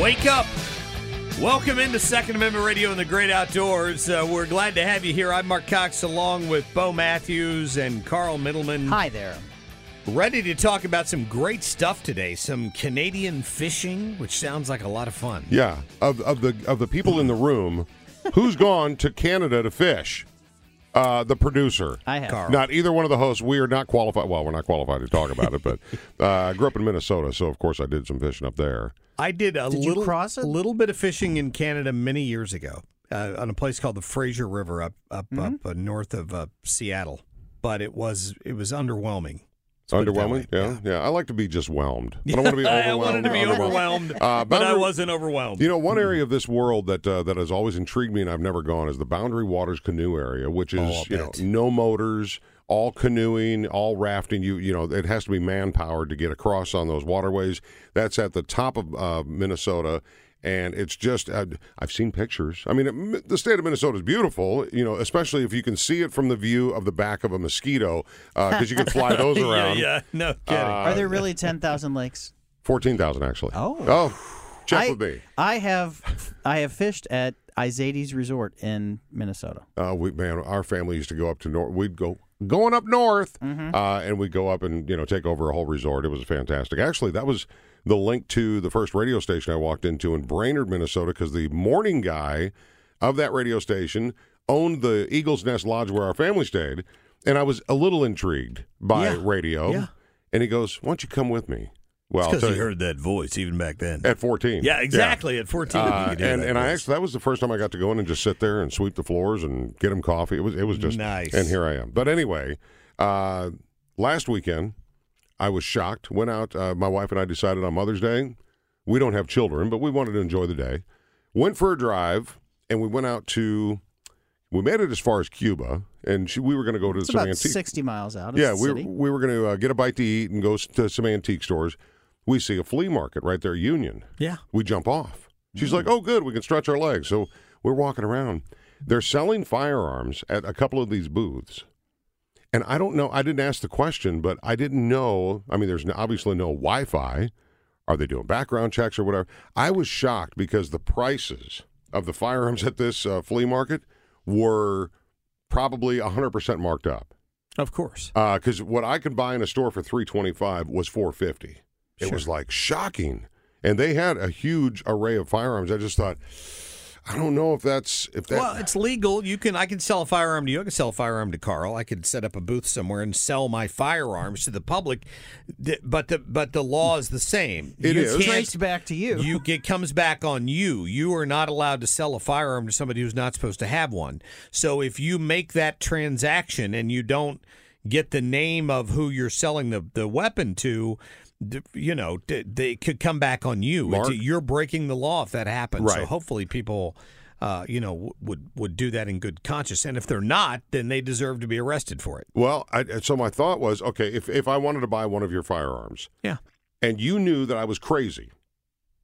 Wake up! Welcome into Second Amendment Radio and the Great Outdoors. Uh, we're glad to have you here. I'm Mark Cox along with Bo Matthews and Carl Middleman. Hi there. Ready to talk about some great stuff today. Some Canadian fishing, which sounds like a lot of fun. Yeah, of of the of the people in the room, who's gone to Canada to fish? Uh, the producer. I have. Carl. Not either one of the hosts. We are not qualified. Well, we're not qualified to talk about it, but uh, I grew up in Minnesota, so of course I did some fishing up there. I did a Did little cross a little bit of fishing in Canada many years ago uh, on a place called the Fraser River up up Mm-hmm. up uh, north of uh, Seattle, but it was it was underwhelming. Underwhelming? way, Yeah, yeah. I like to be just whelmed. I don't want to be overwhelmed. I wanted to be overwhelmed, Uh, but I wasn't overwhelmed. You know, one area of this world that uh, that has always intrigued me and I've never gone is the Boundary Waters canoe area, which is Oh, you know no motors, all canoeing, all rafting. You you know it has to be man powered to get across on those waterways. That's at the top of uh, Minnesota. And it's just, uh, I've seen pictures. I mean, it, the state of Minnesota is beautiful, you know, especially if you can see it from the view of the back of a mosquito, because you can fly those yeah, around. yeah, yeah, no kidding. Are there really 10,000 lakes? 14,000 actually. Oh. Oh, check I, with me. I have I have fished at Izades Resort in Minnesota. Uh, we man, our family used to go up to north. We'd go going up north, Mm-hmm. uh, and we'd go up and you know take over a whole resort. It was fantastic. Actually, that was the link to the first radio station I walked into in Brainerd, Minnesota, because the morning guy of that radio station owned the Eagles Nest Lodge where our family stayed, and I was a little intrigued by Yeah. radio. Yeah. And he goes, "Why don't you come with me?" Well, I'll because tell you you, heard that voice even back then. at fourteen. yeah, exactly. At 14, Uh, could and that and I actually that was the first time I got to go in and just sit there and sweep the floors and get him coffee. It was it was just Nice. And here I am. But anyway, uh, last weekend I was shocked. Went out. Uh, my wife and I decided on Mother's Day. We don't have children, but we wanted to enjoy the day. Went for a drive, and we went out to. We made it as far as Cuba, and she, we were going to go to It's some about antique. 60 miles out Yeah, we were, we were going to uh, get a bite to eat and go to some antique stores we see a flea market right there, Union. Yeah. We jump off. She's mm. like, oh, good, we can stretch our legs. So we're walking around. They're selling firearms at a couple of these booths. And I don't know, I didn't ask the question, but I didn't know. I mean, there's obviously no Wi Fi. Are they doing background checks or whatever? I was shocked because the prices of the firearms at this uh, flea market were probably 100% marked up. Of course. Because uh, what I could buy in a store for 325 was 450 it sure. was like shocking. And they had a huge array of firearms. I just thought, I don't know if that's if that. Well, it's legal. You can I can sell a firearm to you. I can sell a firearm to Carl. I could set up a booth somewhere and sell my firearms to the public. But the but the law is the same. It you is traced back to you. You it comes back on you. You are not allowed to sell a firearm to somebody who's not supposed to have one. So if you make that transaction and you don't get the name of who you're selling the the weapon to, you know, they could come back on you. Mark? You're breaking the law if that happens. So hopefully people. Uh, you know, would would do that in good conscience, and if they're not, then they deserve to be arrested for it. well, I, so my thought was, okay, if if I wanted to buy one of your firearms, Yeah. and you knew that I was crazy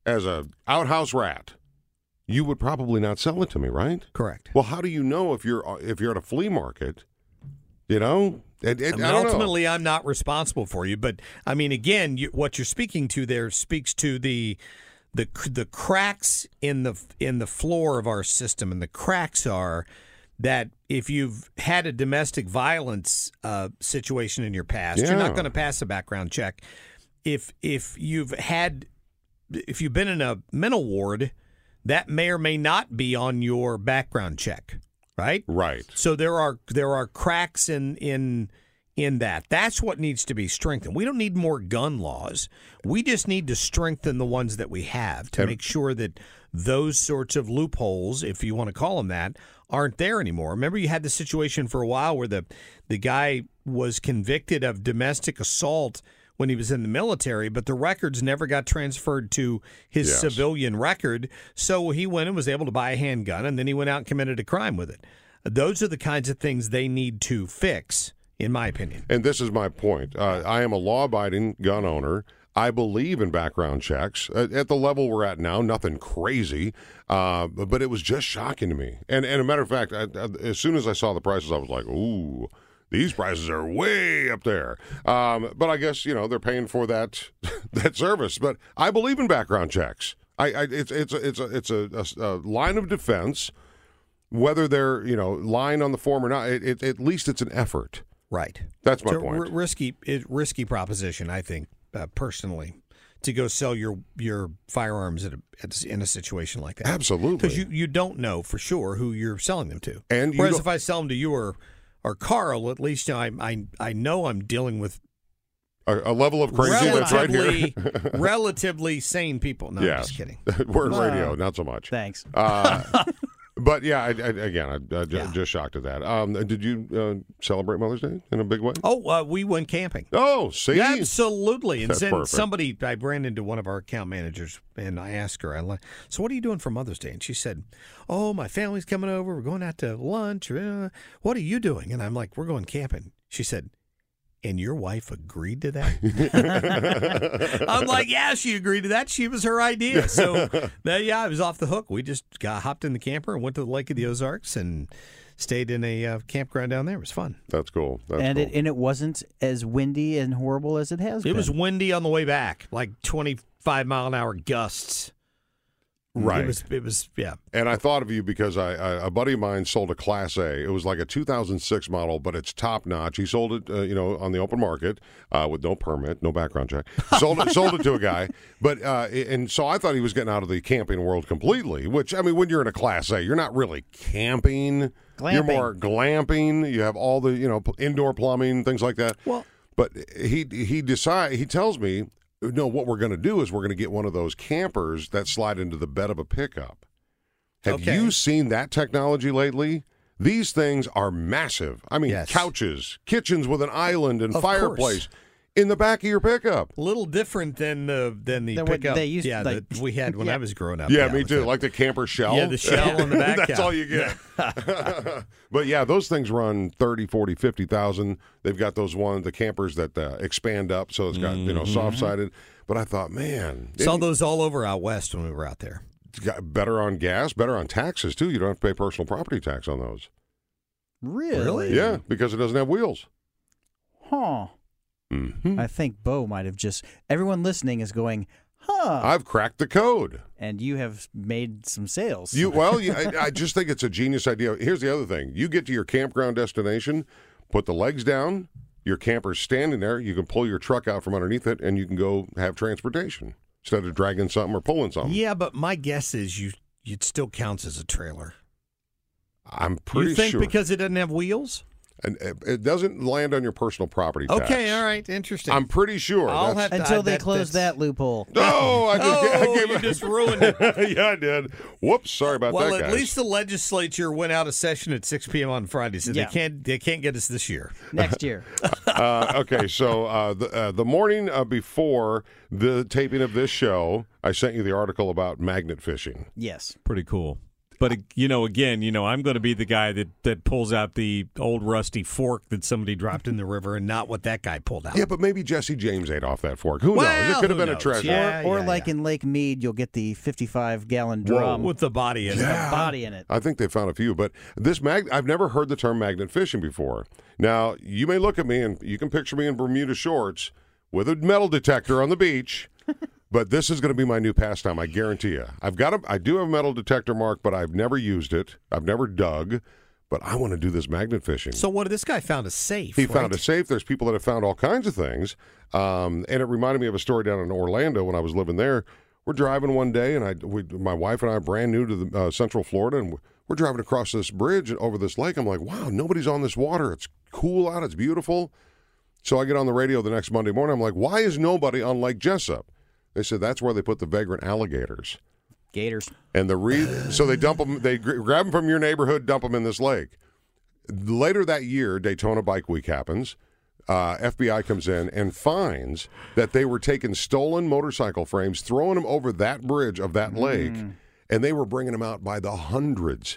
as a outhouse rat, you would probably not sell it to me, right? Correct. Well, how do you know if you're if you're at a flea market? You know, It- it- I mean, don't know. ultimately, I'm not responsible for you, but I mean, again, you, what you're speaking to there speaks to the the the cracks in the in the floor of our system, and the cracks are that if you've had a domestic violence uh, situation in your past, you're not going to pass a background check. If if you've had if you've been in a mental ward, that may or may not be on your background check, right? Right. So there are there are cracks in in in that. That's what needs to be strengthened. We don't need more gun laws. We just need to strengthen the ones that we have to make sure that those sorts of loopholes, if you want to call them that, aren't there anymore. Remember you had the situation for a while where the the guy was convicted of domestic assault when he was in the military, but the records never got transferred to his Yes. civilian record. So he went and was able to buy a handgun, and then he went out and committed a crime with it. Those are the kinds of things they need to fix, in my opinion. And this is my point. Uh, I am a law abiding gun owner. I believe in background checks at, at the level we're at now. Nothing crazy, uh, but, but it was just shocking to me. And, and a matter of fact, I, I, as soon as I saw the prices, I was like, "Ooh, these prices are way up there." Um, but I guess you know they're paying for that that service. But I believe in background checks. I, I it's it's a, it's a it's a, a, a line of defense. Whether they're you know lying on the form or not, it, it, at least it's an effort. Right. That's my It's a point. r- risky, it, risky proposition, I think, uh, personally, to go sell your your firearms at a, at, in a situation like that. Absolutely. because you, you don't know for sure who you're selling them to. And whereas if I sell them to you or or Carl, at least I I, I know I'm dealing with a, a level of crazy that's right here. relatively sane people. No, I'm just kidding. Word Wow. radio, not so much. Thanks. Uh, but yeah, I, I, again, I, I Yeah. just shocked at that. Um, did you uh, celebrate Mother's Day in a big way? Oh, uh, we went camping. Oh, see, Absolutely. And That's then perfect. somebody, I ran into one of our account managers and I asked her, I like, so what are you doing for Mother's Day? And she said, oh, my family's coming over. We're going out to lunch. Uh, what are you doing? And I'm like, we're going camping. She said, and your wife agreed to that? I'm like, yeah, she agreed to that. She was her idea. So, that, yeah, I was off the hook. We just got hopped in the camper and went to the Lake of the Ozarks and stayed in a uh, campground down there. It was fun. That's cool. That's and cool. it and it wasn't as windy and horrible as it has It been. was windy on the way back, like 25 mile an hour gusts. Right. It was, it was yeah. And I thought of you because I, I a buddy of mine sold a Class A. It was like a 2006 model, but it's top notch. He sold it, uh, you know, on the open market uh, with no permit, no background check. Sold it, sold it to a guy. But uh, and so I thought he was getting out of the camping world completely. Which I mean, when you're in a Class A, you're not really camping. You're more glamping. You have all the you know indoor plumbing, things like that. Well- but he he decide he tells me no. What we're going to do is we're going to get one of those campers that slide into the bed of a pickup. Have Okay. you seen that technology lately? These things are massive. I mean, Yes. couches, kitchens with an island and Of fireplace in the back of your pickup. A little different than the than the Than pickup. they used- yeah, like- that we had when Yeah. I was growing up. Yeah, me too. the- like the camper shell. Yeah, the shell on the back, That's all you get. but yeah, those things run 30, 40, 50,000. They've got those ones, the campers that uh, expand up so it's got, you know, Mm-hmm. soft-sided. But I thought, man, saw those all over out west when we were out there. got better on gas, better on taxes too. You don't have to pay personal property tax on those. really. Really? Yeah, because it doesn't have wheels. Huh. Hmm I think Bo might have just. Everyone listening is going, huh? I've cracked the code. and you have made some sales. You well, you, I, I just think it's a genius idea. Here's the other thing: you get to your campground destination, put the legs down, your camper's standing there. You can pull your truck out from underneath it, and you can go have transportation instead of dragging something or pulling something. Yeah, but my guess is you it still counts as a trailer. I'm pretty you think sure because it doesn't have wheels? And it- it doesn't land on your personal property tax. Okay, all right, interesting. I'm pretty sure. I'll have to- Until I- they that- close that loophole. Oh, I just, I Oh, gave you it- just ruined it. yeah, I did. Whoops, sorry about well, that, Well, at guys. least the legislature went out of session at 6 p.m. on Friday, so Yeah. they can't they can't get us this year. Next year. uh, okay, so uh, the uh, the morning uh, before the taping of this show, I sent you the article about magnet fishing. yes. Pretty cool. But you know, again, you know, I'm going to be the guy that that pulls out the old rusty fork that somebody dropped in the river, and not what that guy pulled out. Yeah, but maybe Jesse James ate off that fork. Who Well, knows? It could have who been a treasure. Yeah, or yeah, like in Lake Mead, you'll get the 55 gallon Whoa. drum with the body in with it. the body in it. I think they found a few, but this mag I've never heard the term magnet fishing before. Now, you may look at me and you can picture me in Bermuda shorts with a metal detector on the beach, but this is going to be my new pastime, I guarantee you. I've got a I do have a metal detector mark, but I've never used it. I've never dug, but I want to do this magnet fishing. So what? This guy found a safe. He right? found a safe. There's people that have found all kinds of things. Um, and it reminded me of a story down in Orlando when I was living there. We're driving one day, and I, we, my wife and I, are brand new to the, uh, Central Florida, and we're driving across this bridge over this lake. I'm like, wow, nobody's on this water. It's cool out. It's beautiful. So I get on the radio the next Monday morning. I'm like, why is nobody on Lake Jesup? They said that's where they put the vagrant alligators. Gators. And the re- so they dump them, they grab them from your neighborhood, dump them in this lake. Later that year, Daytona Bike Week happens. Uh, FBI comes in and finds that they were taking stolen motorcycle frames, throwing them over that bridge of that lake, and they were bringing them out by the hundreds.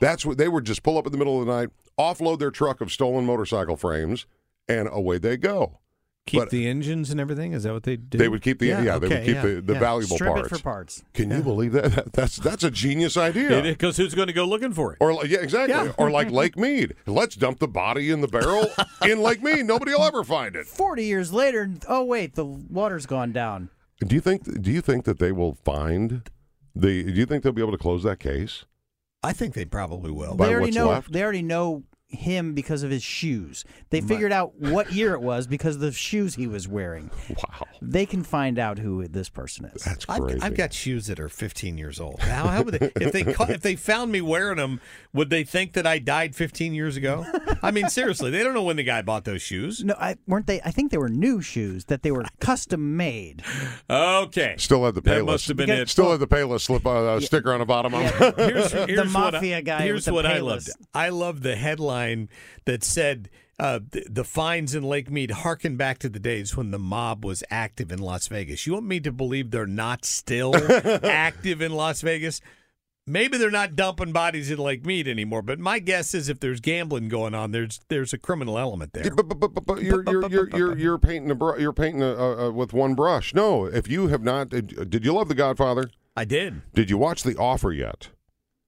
That's what they would just pull up in the middle of the night, offload their truck of stolen motorcycle frames, and away they go. Keep But- the engines and everything. Is that what they do? They would keep the yeah, they would keep yeah, the, the yeah. valuable Strip parts. it for parts. Can you believe that? That- That's that's a genius idea. Because who's going to go looking for it? Or like- yeah, exactly. Yeah. Or like Lake Mead. Let's dump the body in the barrel in Lake Mead. Nobody will ever find it. 40 years later, oh, wait, the water's gone down. Do you think? Do you think that they will find the? Do you think they'll be able to close that case? I think they probably will. By they already what's know. left? They already know him because of his shoes. They figured out what year it was because of the shoes he was wearing. Wow, They can find out who this person is. that's I've, crazy. I've got shoes that are 15 years old. How, how would they, if they ca- if they found me wearing them, would they think that I died 15 years ago? I mean, seriously, they don't know when the guy bought those shoes. No, I, weren't they? I think they were new shoes that they were custom made. Okay. Still had the That Payless. must have been Because- it. Still had the Payless slip uh, sticker on the bottom of it. Here's, here's what I- mafia guy Here's with the what I Payless. loved. I love the headline that said uh, the, the fines in Lake Mead harken back to the days when the mob was active in Las Vegas. You want me to believe they're not still active in Las Vegas? Maybe they're not dumping bodies in Lake Mead anymore, but my guess is if there's gambling going on, there's there's a criminal element there. But, but, but, but, you're, you're, you're, you're, you're painting a br- you're painting a, with one brush. No, if you have not, did you love The Godfather? I did. Did you watch The Offer yet?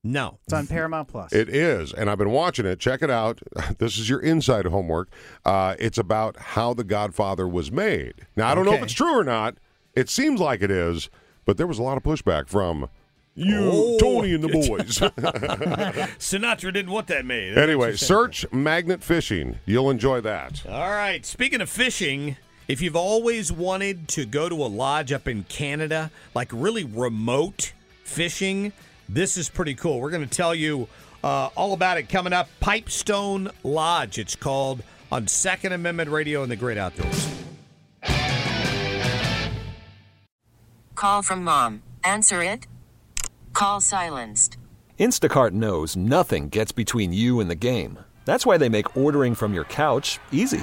No. It's on Paramount Plus. It is, and I've been watching it. Check it out. This is your inside homework. Uh, it's about how The Godfather was made. Now, I don't know if Okay. it's true or not. It seems like it is, but there was a lot of pushback from you, Oh. Tony, and the boys. Sinatra didn't want that made. anyway, search magnet fishing. You'll enjoy that. All right. Speaking of fishing, if you've always wanted to go to a lodge up in Canada, like really remote fishing, this is pretty cool. We're going to tell you uh, all about it coming up. Pipestone Lodge, it's called on Second Amendment Radio in the Great Outdoors. Call from mom. Answer it. Call silenced. Instacart knows nothing gets between you and the game. That's why they make ordering from your couch easy.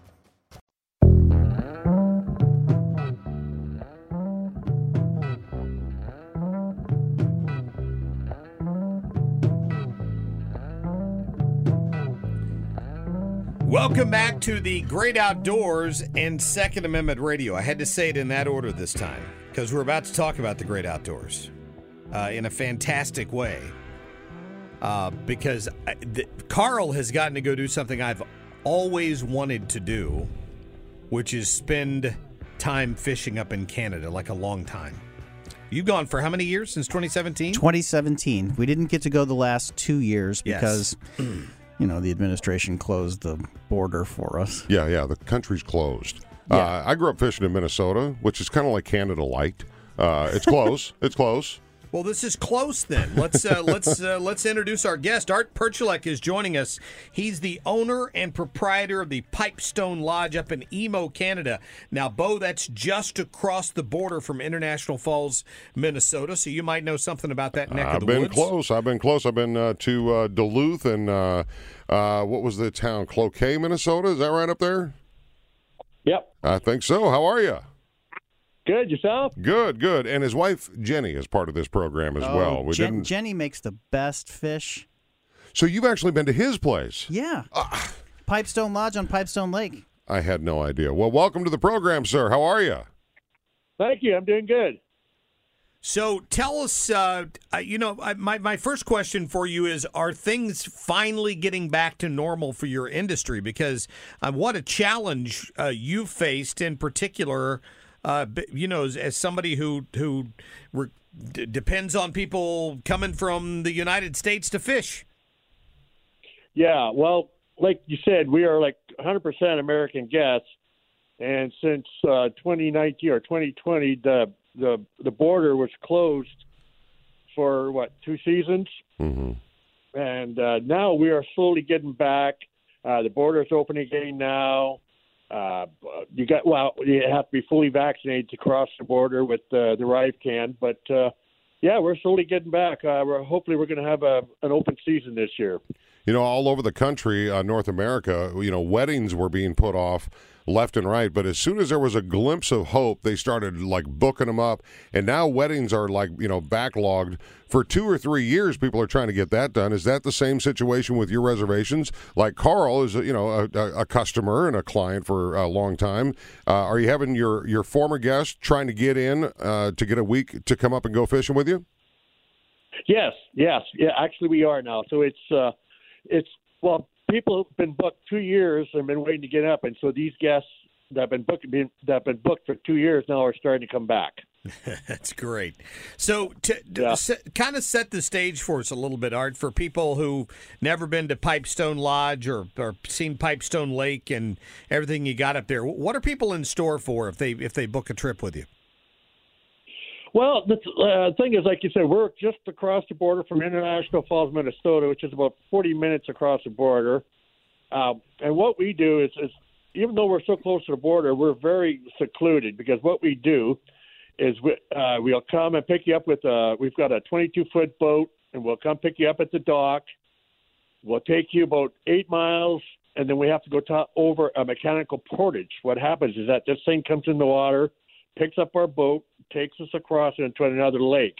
Welcome back to the Great Outdoors and Second Amendment Radio. I had to say it in that order this time because we're about to talk about the Great Outdoors uh, in a fantastic way. Uh, because I, the, Carl has gotten to go do something I've always wanted to do, which is spend time fishing up in Canada, like a long time. You've gone for how many years since 2017? 2017. We didn't get to go the last two years Yes. you know, the administration closed the border for us. Yeah, yeah. The country's closed. Uh, I grew up fishing in Minnesota, which is kind of like Canada light. Uh, it's close. it's close. Well, this is close then. Let's uh, let's uh, let's introduce our guest. Art Perchulek is joining us. He's the owner and proprietor of the Pipestone Lodge up in Emo, Canada. Now, Bo, that's just across the border from International Falls, Minnesota. So you might know something about that neck I've of the been woods. close. I've been close. I've been uh, to uh, Duluth and uh, uh, what was the town? Cloquet, Minnesota. Is that right up there? Yep. I think so. How are you? Good. Yourself? Good, good. And his wife Jenny is part of this program as Oh, well. We Jen- didn't. Jenny makes the best fish. So you've actually been to his place? Yeah. Pipestone Lodge on Pipestone Lake. I had no idea. Well, welcome to the program, sir. How are you? Thank you. I'm doing good. So tell us, uh, uh, you know, my my first question for you is: Are things finally getting back to normal for your industry? Because uh, what a challenge uh, you faced, in particular. Uh, you know, as, as somebody who who re- d- depends on people coming from the United States to fish. Yeah. Well, like you said, we are like 100% American guests, and since uh, 2019 or 2020, the the the border was closed for what two seasons, mm-hmm. and uh, now we are slowly getting back. Uh, the border is opening again now. Uh, you got well, you have to be fully vaccinated to cross the border with uh, the ArriveCAN, but uh, yeah, we're slowly getting back. Uh, we're hopefully we're going to have a an open season this year. You know, all over the country, uh, North America, you know, weddings were being put off left and right. But as soon as there was a glimpse of hope, they started like booking them up. And now weddings are like, you know, backlogged for two or three years. People are trying to get that done. Is that the same situation with your reservations? Like Carl is, you know, a, a- customer and a client for a long time. Uh, are you having your, your former guest trying to get in uh, to get a week to come up and go fishing with you? Yes, yes, yeah. Actually, we are now. So it's uh, it's well, people have been booked two years and been waiting to get up, and so these guests that have been booked been, that have been booked for two years now are starting to come back. That's great. So, to, to set, kind of set the stage for us a little bit, Art, for people who never been to Pipestone Lodge or, or seen Pipestone Lake and everything you got up there. What are people in store for if they if they book a trip with you? Well, the uh, thing is, like you said, we're just across the border from International Falls, Minnesota, which is about 40 minutes across the border. Um, and what we do is, is, even though we're so close to the border, we're very secluded because what we do is we, uh, we'll come and pick you up with a, we've got a 22 foot boat, and we'll come pick you up at the dock. We'll take you about eight miles, and then we have to go to, over a mechanical portage. What happens is that this thing comes in the water, picks up our boat, takes us across into another lake.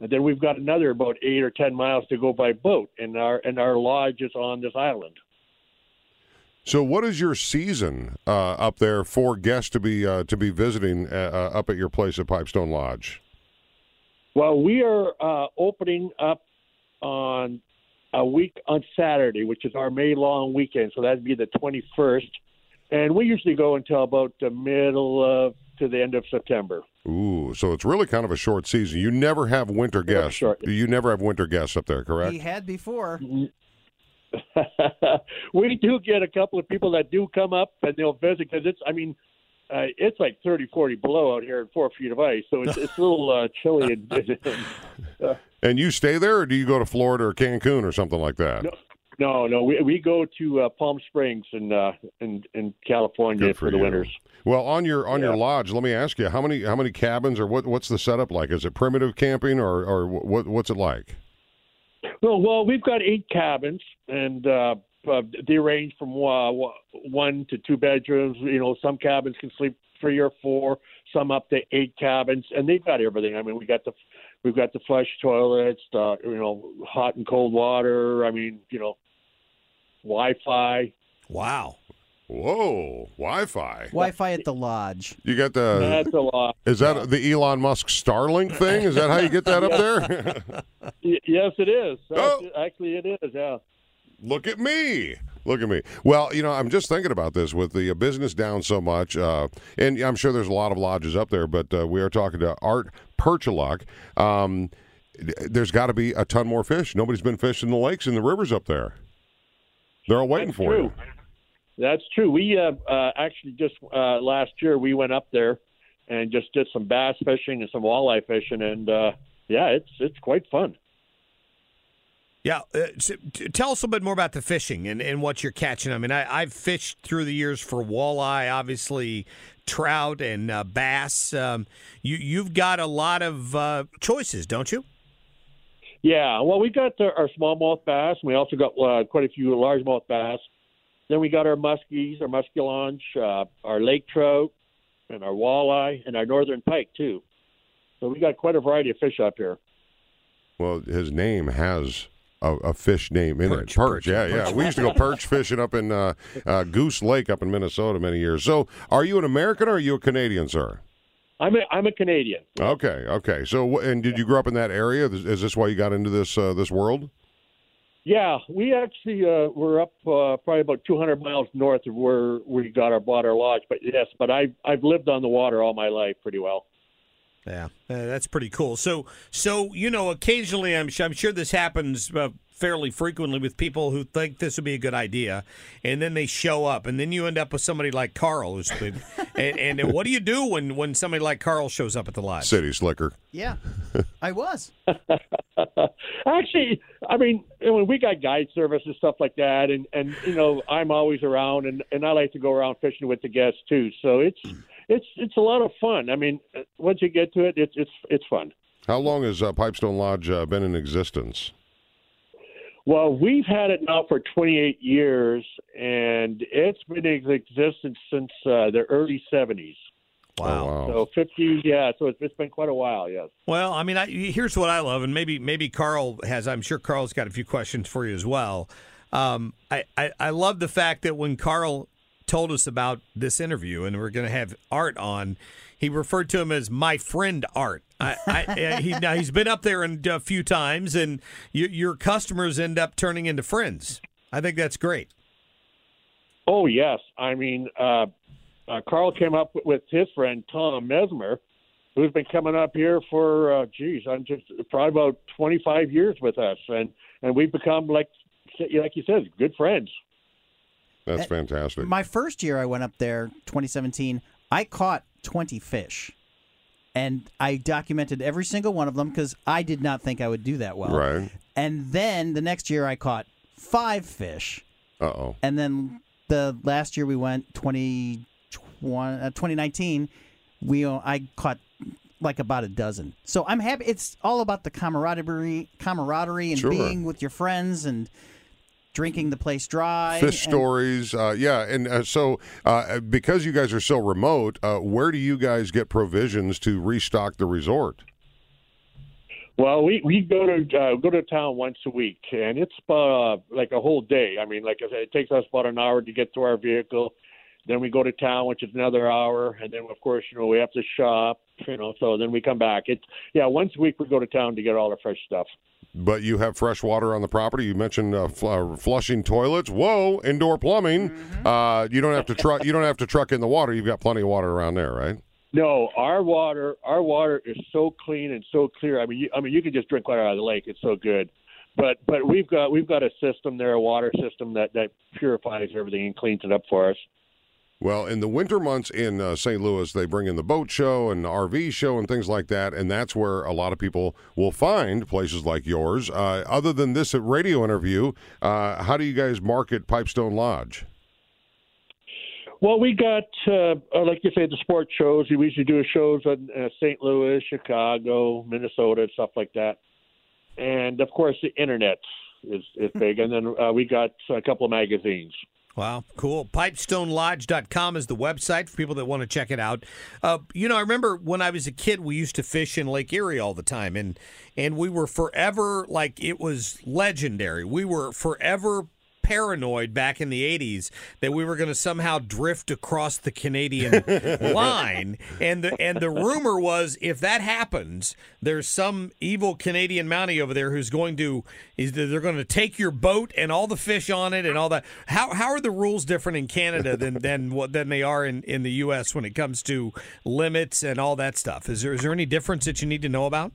And then we've got another about eight or ten miles to go by boat, and our and our lodge is on this island. So, what is your season uh, up there for guests to be uh, to be visiting uh, uh, up at your place at Pipestone Lodge? Well, we are uh, opening up on a week on Saturday, which is our May long weekend. So that'd be the 21st. And we usually go until about the middle of to the end of September. Ooh, so it's really kind of a short season. You never have winter guests. You never have winter guests up there, correct? He had before. we do get a couple of people that do come up and they'll visit because it's, I mean, uh, it's like 30, 40 below out here in four feet of ice. So it's, it's a little uh, chilly. And, uh, And you stay there, or do you go to Florida or Cancun or something like that? no, no, no. We, we go to uh, Palm Springs in, uh, in, in California Good for, for the winters. Well, on your on your lodge, let me ask you how many how many cabins or what what's the setup like? Is it primitive camping or or what what's it like? Well, well, we've got eight cabins, and uh, uh, they range from uh, one to two bedrooms. You know, some cabins can sleep three or four, some up to eight cabins, and they've got everything. I mean, we got the we've got the flush toilets, uh, you know, hot and cold water. I mean, you know, Wi-Fi. Wow. Whoa, Wi-Fi. Wi-Fi at the lodge. You got the That's a lot. Is that the Elon Musk Starlink thing? Is that how you get that up there? Y- yes, it is. Oh. Actually, it is. Yeah. Look at me. Look at me. Well, you know, I'm just thinking about this with the uh, business down so much, uh, and I'm sure there's a lot of lodges up there, but uh, we are talking to Art Perchaluk. Um, there's got to be a ton more fish. Nobody's been fishing the lakes and the rivers up there. They're all waiting That's for true. you. That's true. We uh, uh, actually just uh, last year we went up there and just did some bass fishing and some walleye fishing, and uh, yeah, it's it's quite fun. Yeah, uh, so, tell us a bit more about the fishing and, and what you're catching. I mean, I, I've fished through the years for walleye, obviously trout and uh, bass. Um, you you've got a lot of uh, choices, don't you? Yeah, well, we got the, our smallmouth bass, and we also got uh, quite a few largemouth bass. Then we got our muskies, our muskellunge, uh, our lake trout, and our walleye, and our northern pike too. So we got quite a variety of fish up here. Well, his name has a, a fish name in Perch, it. Perch, perch, yeah, yeah. We used to go perch fishing up in uh, uh, Goose Lake up in Minnesota many years. So, are you an American or are you a Canadian, sir? I'm a, I'm a Canadian. Okay, okay. So, and did you grow up in that area? Is is this why you got into this uh, this world? Yeah, we actually uh, were up uh, probably about 200 miles north of where we got our bought our lodge. But yes, but I I've lived on the water all my life pretty well. Yeah, uh, that's pretty cool. So, so you know, occasionally, I'm sure, I'm sure this happens uh, fairly frequently with people who think this would be a good idea, and then they show up, and then you end up with somebody like Carl, who's been, and, and what do you do when when somebody like Carl shows up at the lodge? City slicker. Yeah, I was. Actually, I mean, you know, we got guide service and stuff like that, and and you know, I'm always around, and and I like to go around fishing with the guests too. So it's it's it's a lot of fun. I mean, once you get to it, it's it's it's fun. How long has uh, Pipestone Lodge uh, been in existence? Well, we've had it now for 28 years, and it's been in existence since uh, the early 70s. Wow. So 50, yeah. So it's, it's been quite a while. Yes. Well, I mean, I, here's what I love, and maybe maybe Carl has. I'm sure Carl's got a few questions for you as well. Um, I, I I love the fact that when Carl told us about this interview, and we're going to have Art on, he referred to him as my friend Art. I, I, uh, he, now he's been up there a few times, and you, your customers end up turning into friends. I think that's great. Oh yes. I mean, uh, uh, Carl came up with his friend Tom Mesmer, who's been coming up here for, uh, geez, I'm just probably about 25 years with us, and and we've become like like you said, good friends. That's fantastic. My first year I went up there, 2017, I caught 20 fish. And I documented every single one of them because I did not think I would do that well. Right. And then the next year I caught five fish. Uh oh. And then the last year we went 20, uh, 2019, we uh, I caught like about a dozen. So I'm happy. It's all about the camaraderie, camaraderie, and Sure. being with your friends and drinking the place dry. Fish and- stories, uh, yeah, and uh, so uh, because you guys are so remote, uh, where do you guys get provisions to restock the resort? Well, we we go to uh, go to town once a week, and it's uh, like a whole day. I mean, like I said, it takes us about an hour to get to our vehicle. Then we go to town, which is another hour, and then of course, you know, we have to shop. You know, so then we come back. It's yeah, once a week we go to town to get all the fresh stuff. But you have fresh water on the property. You mentioned uh, fl- uh, flushing toilets. Whoa, indoor plumbing. Uh, you don't have to truck. You don't have to truck in the water. You've got plenty of water around there, right? No, our water, our water is so clean and so clear. I mean, you, I mean, you can just drink water out of the lake. It's so good. But but we've got we've got a system there, a water system that that purifies everything and cleans it up for us. Well, in the winter months in uh, St. Louis, they bring in the boat show and RV show and things like that, and that's where a lot of people will find places like yours. Uh, other than this radio interview, uh, how do you guys market Pipestone Lodge? Well, we got uh, uh, like you say the sport shows. We usually do shows in uh, St. Louis, Chicago, Minnesota, and stuff like that. And of course, the internet is is big. and then uh, we got a couple of magazines. Wow, cool. PipestoneLodge.com is the website for people that want to check it out. Uh, you know, I remember when I was a kid, we used to fish in Lake Erie all the time, and and we were forever like it was legendary. We were forever paranoid back in the 80s that we were going to somehow drift across the Canadian line. And the and the rumor was if that happens there's some evil Canadian Mountie over there who's going to is they're going to take your boat and all the fish on it and all that. How how are the rules different in Canada than than what than they are in in the US when it comes to limits and all that stuff? Is there is there any difference that you need to know about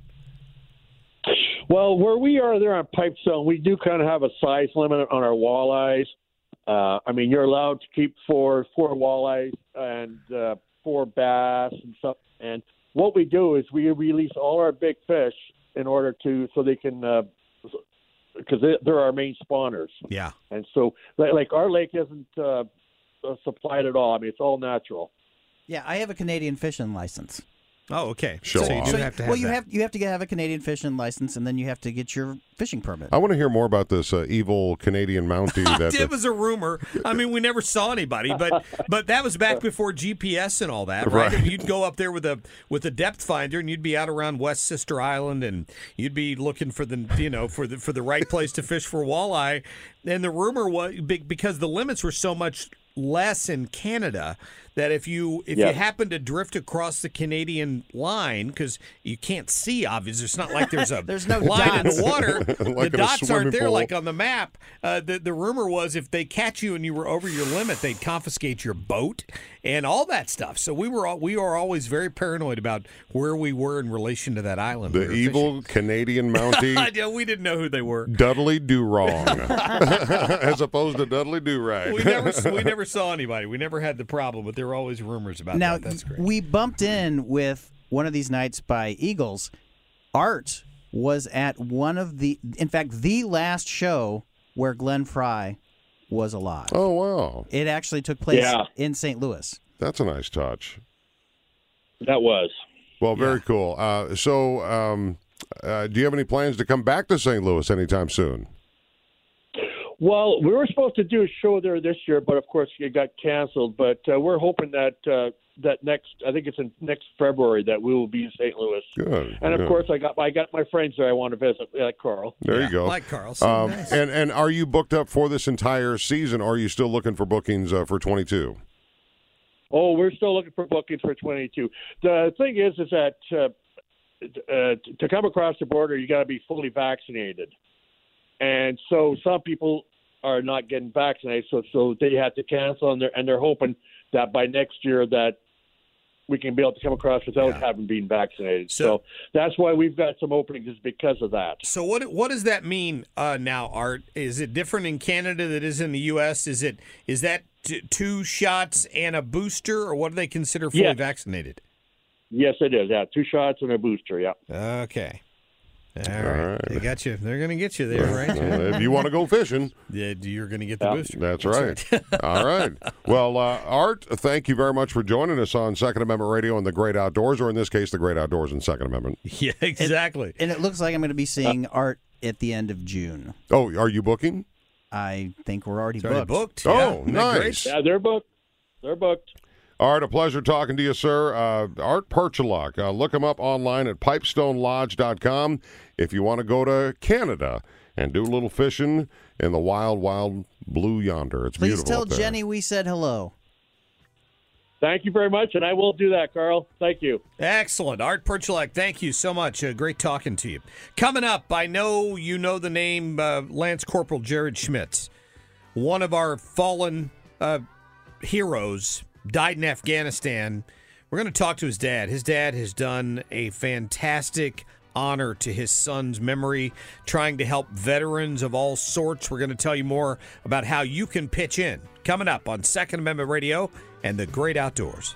Well, where we are there on Pipestone, we do kind of have a size limit on our walleyes. Uh, I mean, you're allowed to keep four four walleyes and uh, four bass and stuff. And what we do is we release all our big fish in order to so they can because they, they're our main spawners. Yeah. And so, like, like our lake isn't uh, uh, supplied at all. I mean, it's all natural. Yeah, I have a Canadian fishing license. Oh, okay. Show so you off. do have to have well, you that. have you have to have a Canadian fishing license, and then you have to get your fishing permit. I want to hear more about this uh, evil Canadian Mountie. That it was a rumor. I mean, we never saw anybody, but but that was back before GPS and all that, right? Right. You'd go up there with a with a depth finder, and you'd be out around West Sister Island, and you'd be looking for the you know for the for the right place to fish for walleye. And the rumor was because the limits were so much less in Canada that if you if Yeah. you happen to drift across the Canadian line because you can't see obviously it's not like there's a There's no line in the water. Like the dots aren't there like on the map. Uh, the, the rumor was if they catch you and you were over your limit they'd confiscate your boat and all that stuff. So we were all, we are always very paranoid about where we were in relation to that island. The were evil Canadian Mountie. Yeah, we didn't know who they were. Dudley Do Wrong, as opposed to Dudley Do Right. we never we never saw anybody. We never had the problem but there were always rumors about now that that's great we bumped in with one of these nights by Eagles. Art was at one of the, in fact, the last show where Glenn Frey was alive. Oh wow, It actually took place Yeah. in St. Louis. that's a nice touch. That was. Well, very cool. Uh, so, um, uh, do you have any plans to come back to St. Louis anytime soon? Well, we were supposed to do a show there this year, but of course it got canceled. But uh, we're hoping that uh, that next, I think it's in next February, that we will be in St. Louis. Good. And of good. course, I got I got my friends there I want to visit, like Carl. There Yeah, you go. like Carl, so Um, nice. and and are you booked up for this entire season? Or are you still looking for bookings uh, for 22? Oh, we're still looking for bookings for 22. The thing is, is that uh, uh, to come across the border, you got to be fully vaccinated, and so some people are not getting vaccinated, so so they had to cancel, and they're and they're hoping that by next year that we can be able to come across without having been vaccinated. So- So, that's why we've got some openings is because of that. So what what does that mean uh, now, Art? Is it different in Canada that is in the U.S.? Is it is that t- two shots and a booster, or what do they consider fully Yeah. vaccinated? Yes, it is. Yeah, two shots and a booster. Yeah. Okay. All right. They got you. They're going to get you there, right? Uh, if you want to go fishing, yeah, you're going to get the booster. That's right. All right. Well, uh, Art, thank you very much for joining us on Second Amendment Radio and the Great Outdoors, or in this case, the Great Outdoors and Second Amendment. Yeah, exactly. And it looks like I'm going to be seeing Art at the end of June. Oh, are you booking? I think we're already It's already booked. booked. Oh, yeah. Isn't that great? nice. Yeah, they're booked. They're booked. Art, a pleasure talking to you, sir. Uh, Art Perchalak. Uh, look him up online at pipestonelodge.com if you want to go to Canada and do a little fishing in the wild, wild blue yonder. It's Please beautiful. tell up there. Jenny we said hello. Thank you very much, and I will do that, Carl. Thank you. Excellent. Art Perchalek, thank you so much. Uh, great talking to you. Coming up, I know you know the name uh, Lance Corporal Jared Schmitz, one of our fallen uh, heroes, died in Afghanistan. We're going to talk to his dad. His dad has done a fantastic honor to his son's memory, trying to help veterans of all sorts. We're going to tell you more about how you can pitch in. Coming up on Second Amendment Radio and the Great Outdoors.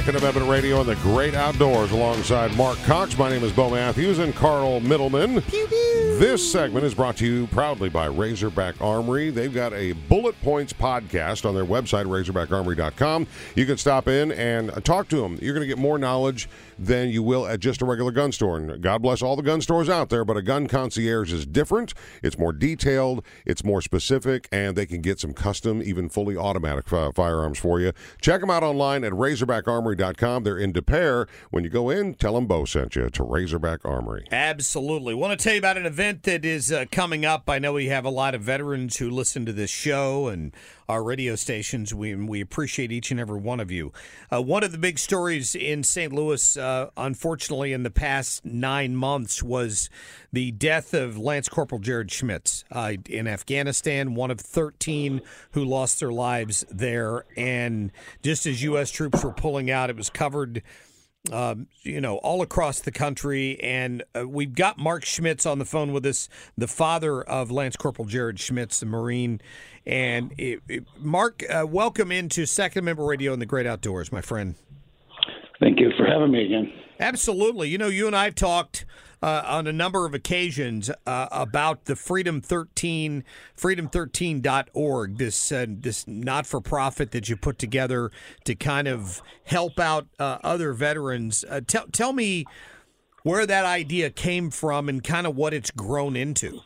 Second Amendment Radio and the Great Outdoors alongside Mark Cox. My name is Bo Matthews and Carl Middleman. This segment is brought to you proudly by Razorback Armory. They've got a Bullet Points podcast on their website, razorbackarmory.com. You can stop in and talk to them. You're going to get more knowledge than you will at just a regular gun store. And God bless all the gun stores out there, but a gun concierge is different. It's more detailed, it's more specific, and they can get some custom, even fully automatic uh, firearms for you. Check them out online at razorbackarmory.com. They're in Des Peres. When you go in, tell them Bo sent you to Razorback Armory. Absolutely. Want to tell you about an event that is uh, coming up. I know we have a lot of veterans who listen to this show and our radio stations. We, we appreciate each and every one of you. Uh, one of the big stories in St. Louis, uh, unfortunately, in the past nine months was the death of Lance Corporal Jared Schmitz uh, in Afghanistan, one of 13 who lost their lives there. And just as U.S. troops were pulling out, it was covered um, you know, all across the country. And uh, we've got Mark Schmitz on the phone with us, the father of Lance Corporal Jared Schmitz, the Marine. And it, it, Mark, uh, welcome into Second Amendment Radio and the Great Outdoors, my friend. Thank you for having me again. Absolutely. You know, you and I have talked uh, on a number of occasions uh, about the Freedom 13, freedom13.org, this uh, this not for profit that you put together to kind of help out uh, other veterans. Uh, tell tell me where that idea came from and kind of what it's grown into.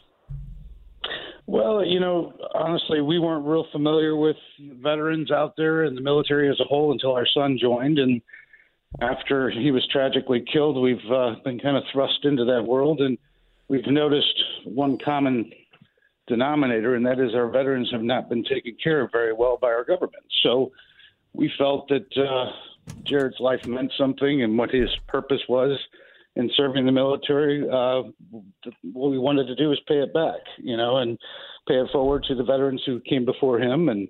Well, you know, honestly, we weren't real familiar with veterans out there and the military as a whole until our son joined, and after he was tragically killed, we've uh, been kind of thrust into that world, and we've noticed one common denominator, and that is our veterans have not been taken care of very well by our government. So we felt that uh, Jared's life meant something, and what his purpose was in serving the military. Uh, what we wanted to do is pay it back, you know, and pay it forward to the veterans who came before him, and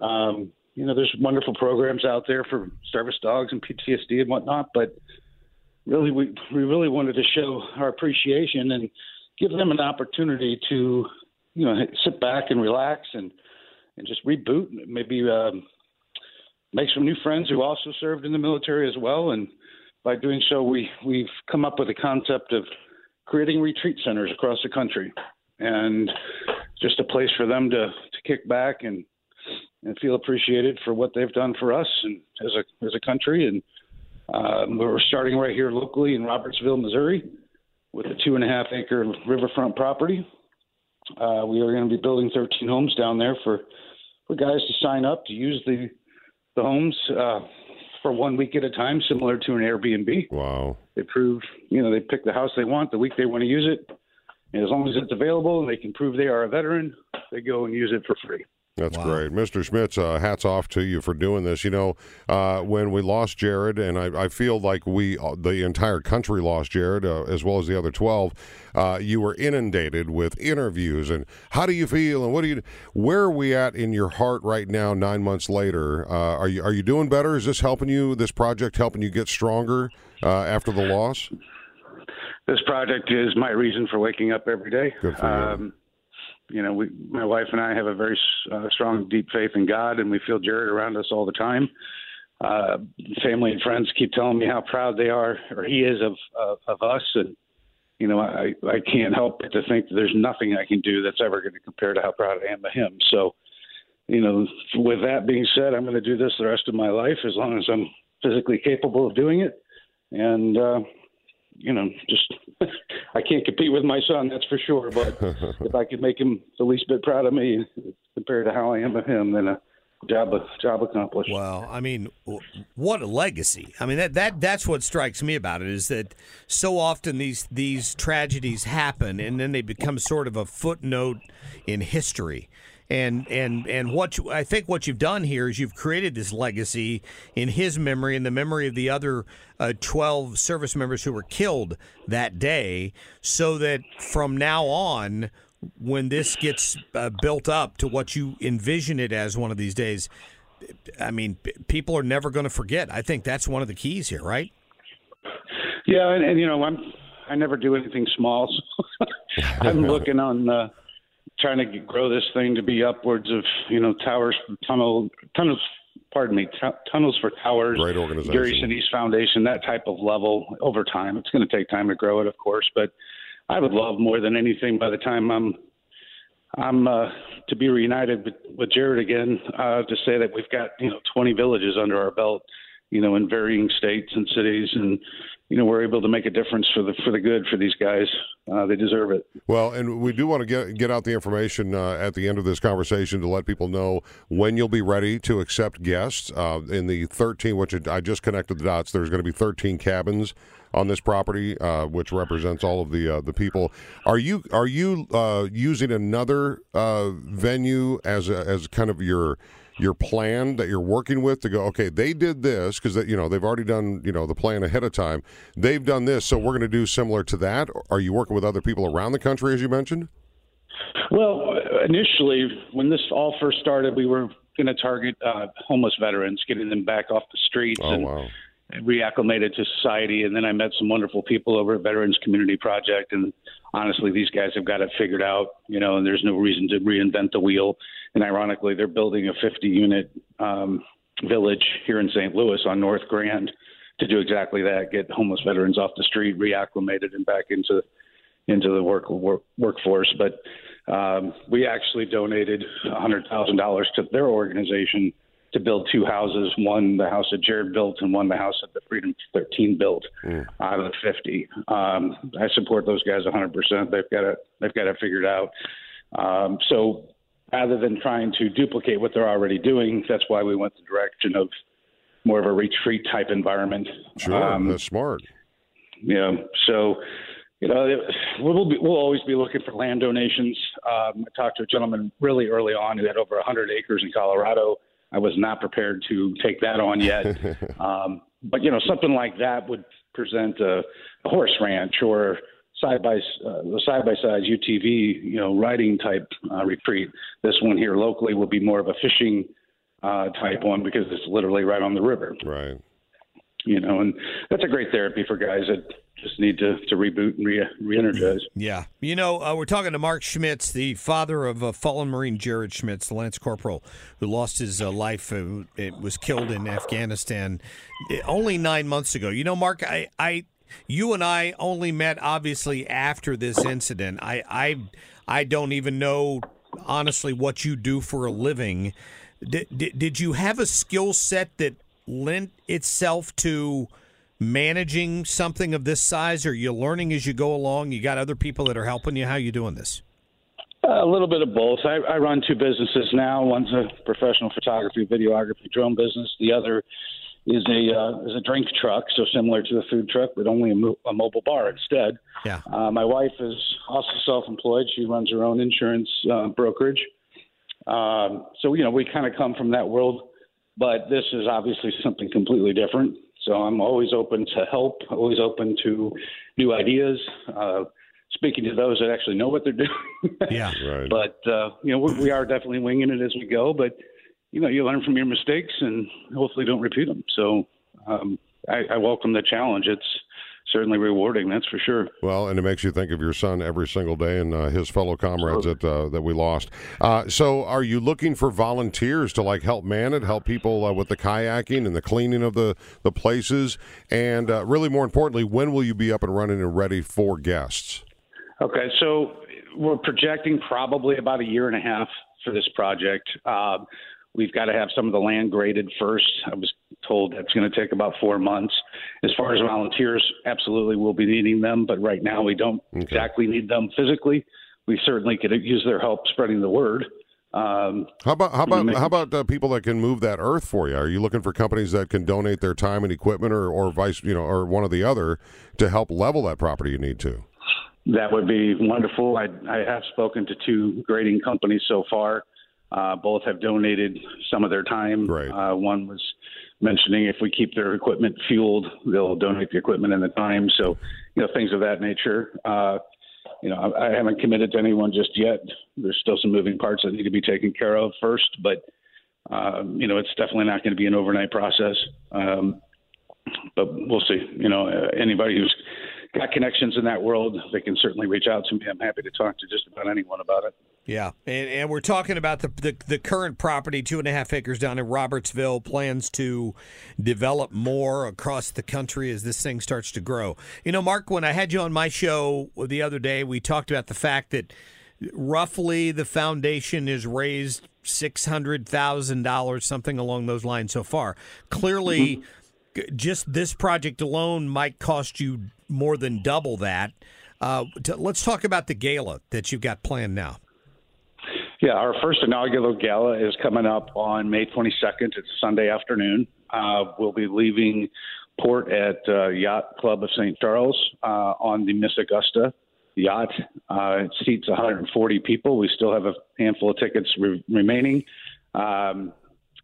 um, you know, there's wonderful programs out there for service dogs and PTSD and whatnot, but really, we we really wanted to show our appreciation and give them an opportunity to, you know, sit back and relax and and just reboot, and maybe um, make some new friends who also served in the military as well. And by doing so, we we've come up with a concept of creating retreat centers across the country, and just a place for them to to kick back and and feel appreciated for what they've done for us and as a as a country. And um, we're starting right here locally in Robertsville, Missouri, with a two and a half acre riverfront property. Uh, we are going to be building 13 homes down there for for guys to sign up to use the the homes uh, for one week at a time, similar to an Airbnb. Wow! They prove you know they pick the house they want the week they want to use it, and as long as it's available and they can prove they are a veteran, they go and use it for free. That's wow. great. Mr. Schmitz, uh, hats off to you for doing this. You know, uh, when we lost Jared, and I, I, feel like we, uh, the entire country lost Jared, uh, as well as the other 12, uh, you were inundated with interviews. And how do you feel? And what do you, where are we at in your heart right now, nine months later? Uh, are, you, are you doing better? Is this helping you, this project helping you get stronger after the loss? this project is my reason for waking up every day. Good for you. Um, you know, we, my wife and I have a very uh, strong, deep faith in God, and we feel Jared around us all the time. Uh, family and friends keep telling me how proud they are, or he is of of, of us, and you know, I I can't help but to think that there's nothing I can do that's ever going to compare to how proud I am of him. So, you know, with that being said, I'm going to do this the rest of my life as long as I'm physically capable of doing it, and uh, you know, just I can't compete with my son, that's for sure. But if I could make him the least bit proud of me compared to how I am of him, then. Uh, Job, job accomplished. Well, I mean, what a legacy! I mean, that that that's what strikes me about it is that so often these these tragedies happen and then they become sort of a footnote in history. And and and what you, I think what you've done here is you've created this legacy in his memory and the memory of the other uh, twelve service members who were killed that day, so that from now on when this gets uh, built up to what you envision it as one of these days, I mean, people are never going to forget. I think that's one of the keys here, right? Yeah, and, and you know, I'm I never do anything small. So I'm looking on uh, trying to grow this thing to be upwards of you know towers, tunnel, tunnels. Pardon me, t- tunnels for towers. Great organization. Gary Sinise Foundation, that type of level over time. It's going to take time to grow it, of course, but I would love more than anything by the time I'm I'm uh, to be reunited with, with Jared again. Uh, to say that we've got you know 20 villages under our belt, you know, in varying states and cities, and you know we're able to make a difference for the for the good for these guys. Uh, they deserve it. Well, and we do want to get get out the information uh, at the end of this conversation to let people know when you'll be ready to accept guests. Uh, in the 13, which I just connected the dots, there's going to be 13 cabins on this property, uh, which represents all of the uh, the people. Are you are you uh, using another venue as a, as kind of your your plan that you're working with to go? Okay, they did this because you know they've already done you know the plan ahead of time. They've done this, so we're going to do similar to that. Are you working with other people around the country, as you mentioned? Well, initially, when this all first started, we were going to target uh, homeless veterans, getting them back off the streets Oh and wow. Reacclimated to society. And then I met some wonderful people over at Veterans Community Project. And honestly, these guys have got it figured out, you know, and there's no reason to reinvent the wheel. And ironically, they're building a 50 unit um, village here in St. Louis on North Grand to do exactly that get homeless veterans off the street, reacclimated, and back into into the work, work workforce. But um, we actually donated $100,000 to their organization to build two houses one the house that Jared built and one the house that the Freedom 13 built out of the 50. Um, I support those guys 100%. They've got it they've got it figured out. Um, so rather than trying to duplicate what they're already doing, that's why we went the direction of more of a retreat type environment. Sure, Um, that's smart. yeah. So, you know, it- we'll be, we'll always be looking for land donations. Um, I talked to a gentleman really early on who had over 100 acres in Colorado. I was not prepared to take that on yet. um, but you know, something like that would present a, a horse ranch or side by uh, the side by side UTV, you know, riding type uh, retreat. This one here locally will be more of a fishing uh, type one because it's literally right on the river. Right. You know, and that's a great therapy for guys that just need to, to reboot and re re-energize. Yeah. You know, uh, we're talking to Mark Schmitz, the father of uh, fallen Marine Jared Schmitz, Lance Corporal, who lost his uh, life. Uh, it was killed in Afghanistan uh, only nine months ago. You know, Mark, I, I, you and I only met obviously after this incident. I, I, I don't even know honestly what you do for a living. Did, did, did you have a skill set that lent itself to managing something of this size? Are you learning as you go along? You got other people that are helping you? How are you doing this? A little bit of both. I, I run two businesses now. One's a professional photography, videography, drone business. The other is a uh, is a drink truck, so similar to a food truck, but only a, mo- a mobile bar instead. Yeah. Uh, my wife is also self-employed. She runs her own insurance uh, brokerage. Um, so you know, we kind of come from that world, but this is obviously something completely different. So I'm always open to help, always open to new ideas. Uh, speaking to those that actually know what they're doing. Yeah. Right. But uh, you know, we, we are definitely winging it as we go. But you know, you learn from your mistakes and hopefully don't repeat them. So um, I, I welcome the challenge. It's certainly rewarding. That's for sure. Well, and it makes you think of your son every single day and uh, his fellow comrades that uh, that we lost. Uh, so, are you looking for volunteers to like help man it, help people uh, with the kayaking and the cleaning of the the places, and uh, really more importantly, when will you be up and running and ready for guests? Okay, so we're projecting probably about a year and a half for this project. Uh, we've got to have some of the land graded first. I was told that's going to take about four months. As far as volunteers, absolutely we'll be needing them, but right now we don't exactly need them physically. We certainly could use their help spreading the word. Um, How about how about how about uh, people that can move that earth for you? Are you looking for companies that can donate their time and equipment, or or vice you know, or one or the other to help level that property you need to? That would be wonderful. I, I have spoken to two grading companies so far. Uh, both have donated some of their time. Right. Uh, one was mentioning if we keep their equipment fueled, they'll donate the equipment and the time. So, you know, things of that nature. Uh, you know, I, I haven't committed to anyone just yet. There's still some moving parts that need to be taken care of first, but um, you know, it's definitely not going to be an overnight process. Um, but we'll see. You know, uh, anybody who's got connections in that world, they can certainly reach out to me. I'm happy to talk to just about anyone about it. Yeah, and, and we're talking about the, the the current property, two and a half acres down in Robertsville. Plans to develop more across the country as this thing starts to grow. You know, Mark, when I had you on my show the other day, we talked about the fact that roughly the foundation is raised six hundred thousand dollars, something along those lines so far. Clearly, g- just this project alone might cost you more than double that. Uh, t- let's talk about the gala that you've got planned now. Yeah, our first inaugural gala is coming up on May 22nd. It's Sunday afternoon. Uh, we'll be leaving port at uh, Yacht Club of St. Charles uh, on the Miss Augusta yacht. Uh, it seats 140 people. We still have a handful of tickets re- remaining. Um,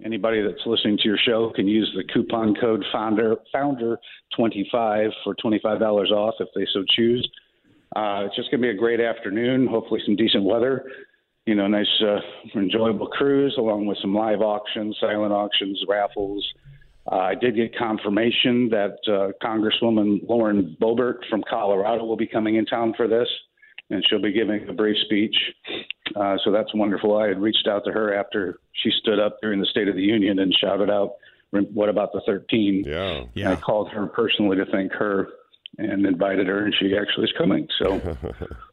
anybody that's listening to your show can use the coupon code founder founder 25 for $25 off if they so choose. Uh, it's just going to be a great afternoon. Hopefully, some decent weather. You know, nice, uh, enjoyable cruise along with some live auctions, silent auctions, raffles. Uh, I did get confirmation that uh, Congresswoman Lauren Boebert from Colorado will be coming in town for this, and she'll be giving a brief speech. Uh, so that's wonderful. I had reached out to her after she stood up during the State of the Union and shouted out, "What about the 13?" Yeah, yeah. I called her personally to thank her and invited her, and she actually is coming. So.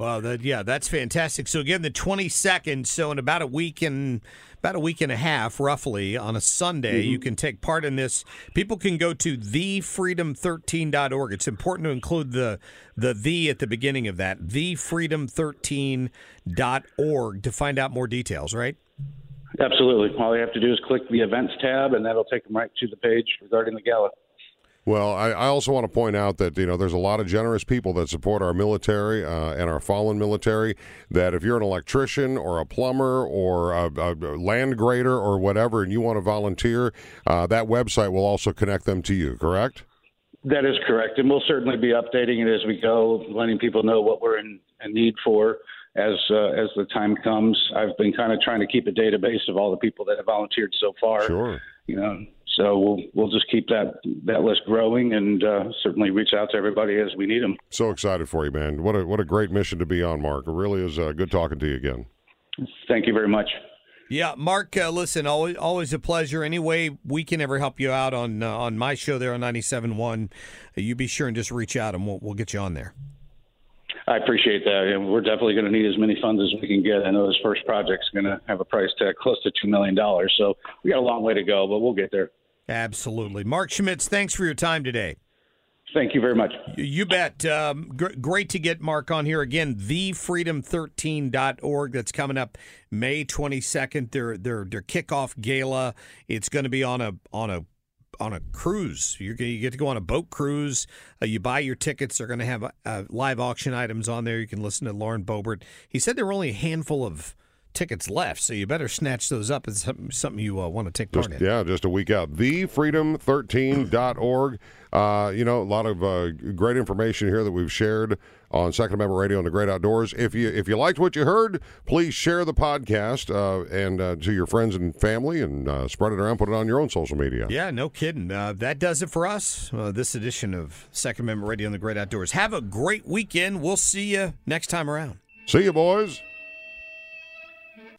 Well, that, yeah, that's fantastic. So again, the twenty second. So in about a week and about a week and a half, roughly, on a Sunday, Mm-hmm. you can take part in this. People can go to thefreedom13.org. It's important to include the the the at the beginning of that. Thefreedom13.org to find out more details. Right. Absolutely. All you have to do is click the events tab, and that'll take them right to the page regarding the gala. Well, I, I also want to point out that you know there's a lot of generous people that support our military uh, and our fallen military. That if you're an electrician or a plumber or a, a land grader or whatever, and you want to volunteer, uh, that website will also connect them to you. Correct? That is correct, and we'll certainly be updating it as we go, letting people know what we're in, in need for as uh, as the time comes. I've been kind of trying to keep a database of all the people that have volunteered so far. Sure. You know, so we'll we'll just keep that that list growing, and uh, certainly reach out to everybody as we need them. So excited for you, man! What a what a great mission to be on, Mark. It really is uh, good talking to you again. Thank you very much. Yeah, Mark. Uh, listen, always always a pleasure. Any way we can ever help you out on uh, on my show there on 97.1, uh, you be sure and just reach out and we'll we'll get you on there. I appreciate that, and we're definitely going to need as many funds as we can get. I know this first project's going to have a price tag close to two million dollars, so we got a long way to go, but we'll get there. Absolutely, Mark Schmitz. Thanks for your time today. Thank you very much. You, bet. Um, gr- great to get Mark on here again. TheFreedom13.org. That's coming up May 22nd. Their their their kickoff gala. It's going to be on a on a on a cruise. You're, you get to go on a boat cruise. Uh, you buy your tickets. They're going to have uh, live auction items on there. You can listen to Lauren Boebert. He said there were only a handful of tickets left, so you better snatch those up. It's something, you uh, want to take part Just, in. yeah, just a week out. TheFreedom13.org. Uh, you know, a lot of uh, great information here that we've shared on Second Amendment Radio and the Great Outdoors. If you if you liked what you heard, please share the podcast uh, and uh, to your friends and family and uh, spread it around. Put it on your own social media. Yeah, no kidding. Uh, that does it for us. Uh, this edition of Second Amendment Radio and the Great Outdoors. Have a great weekend. We'll see you next time around. See you, boys.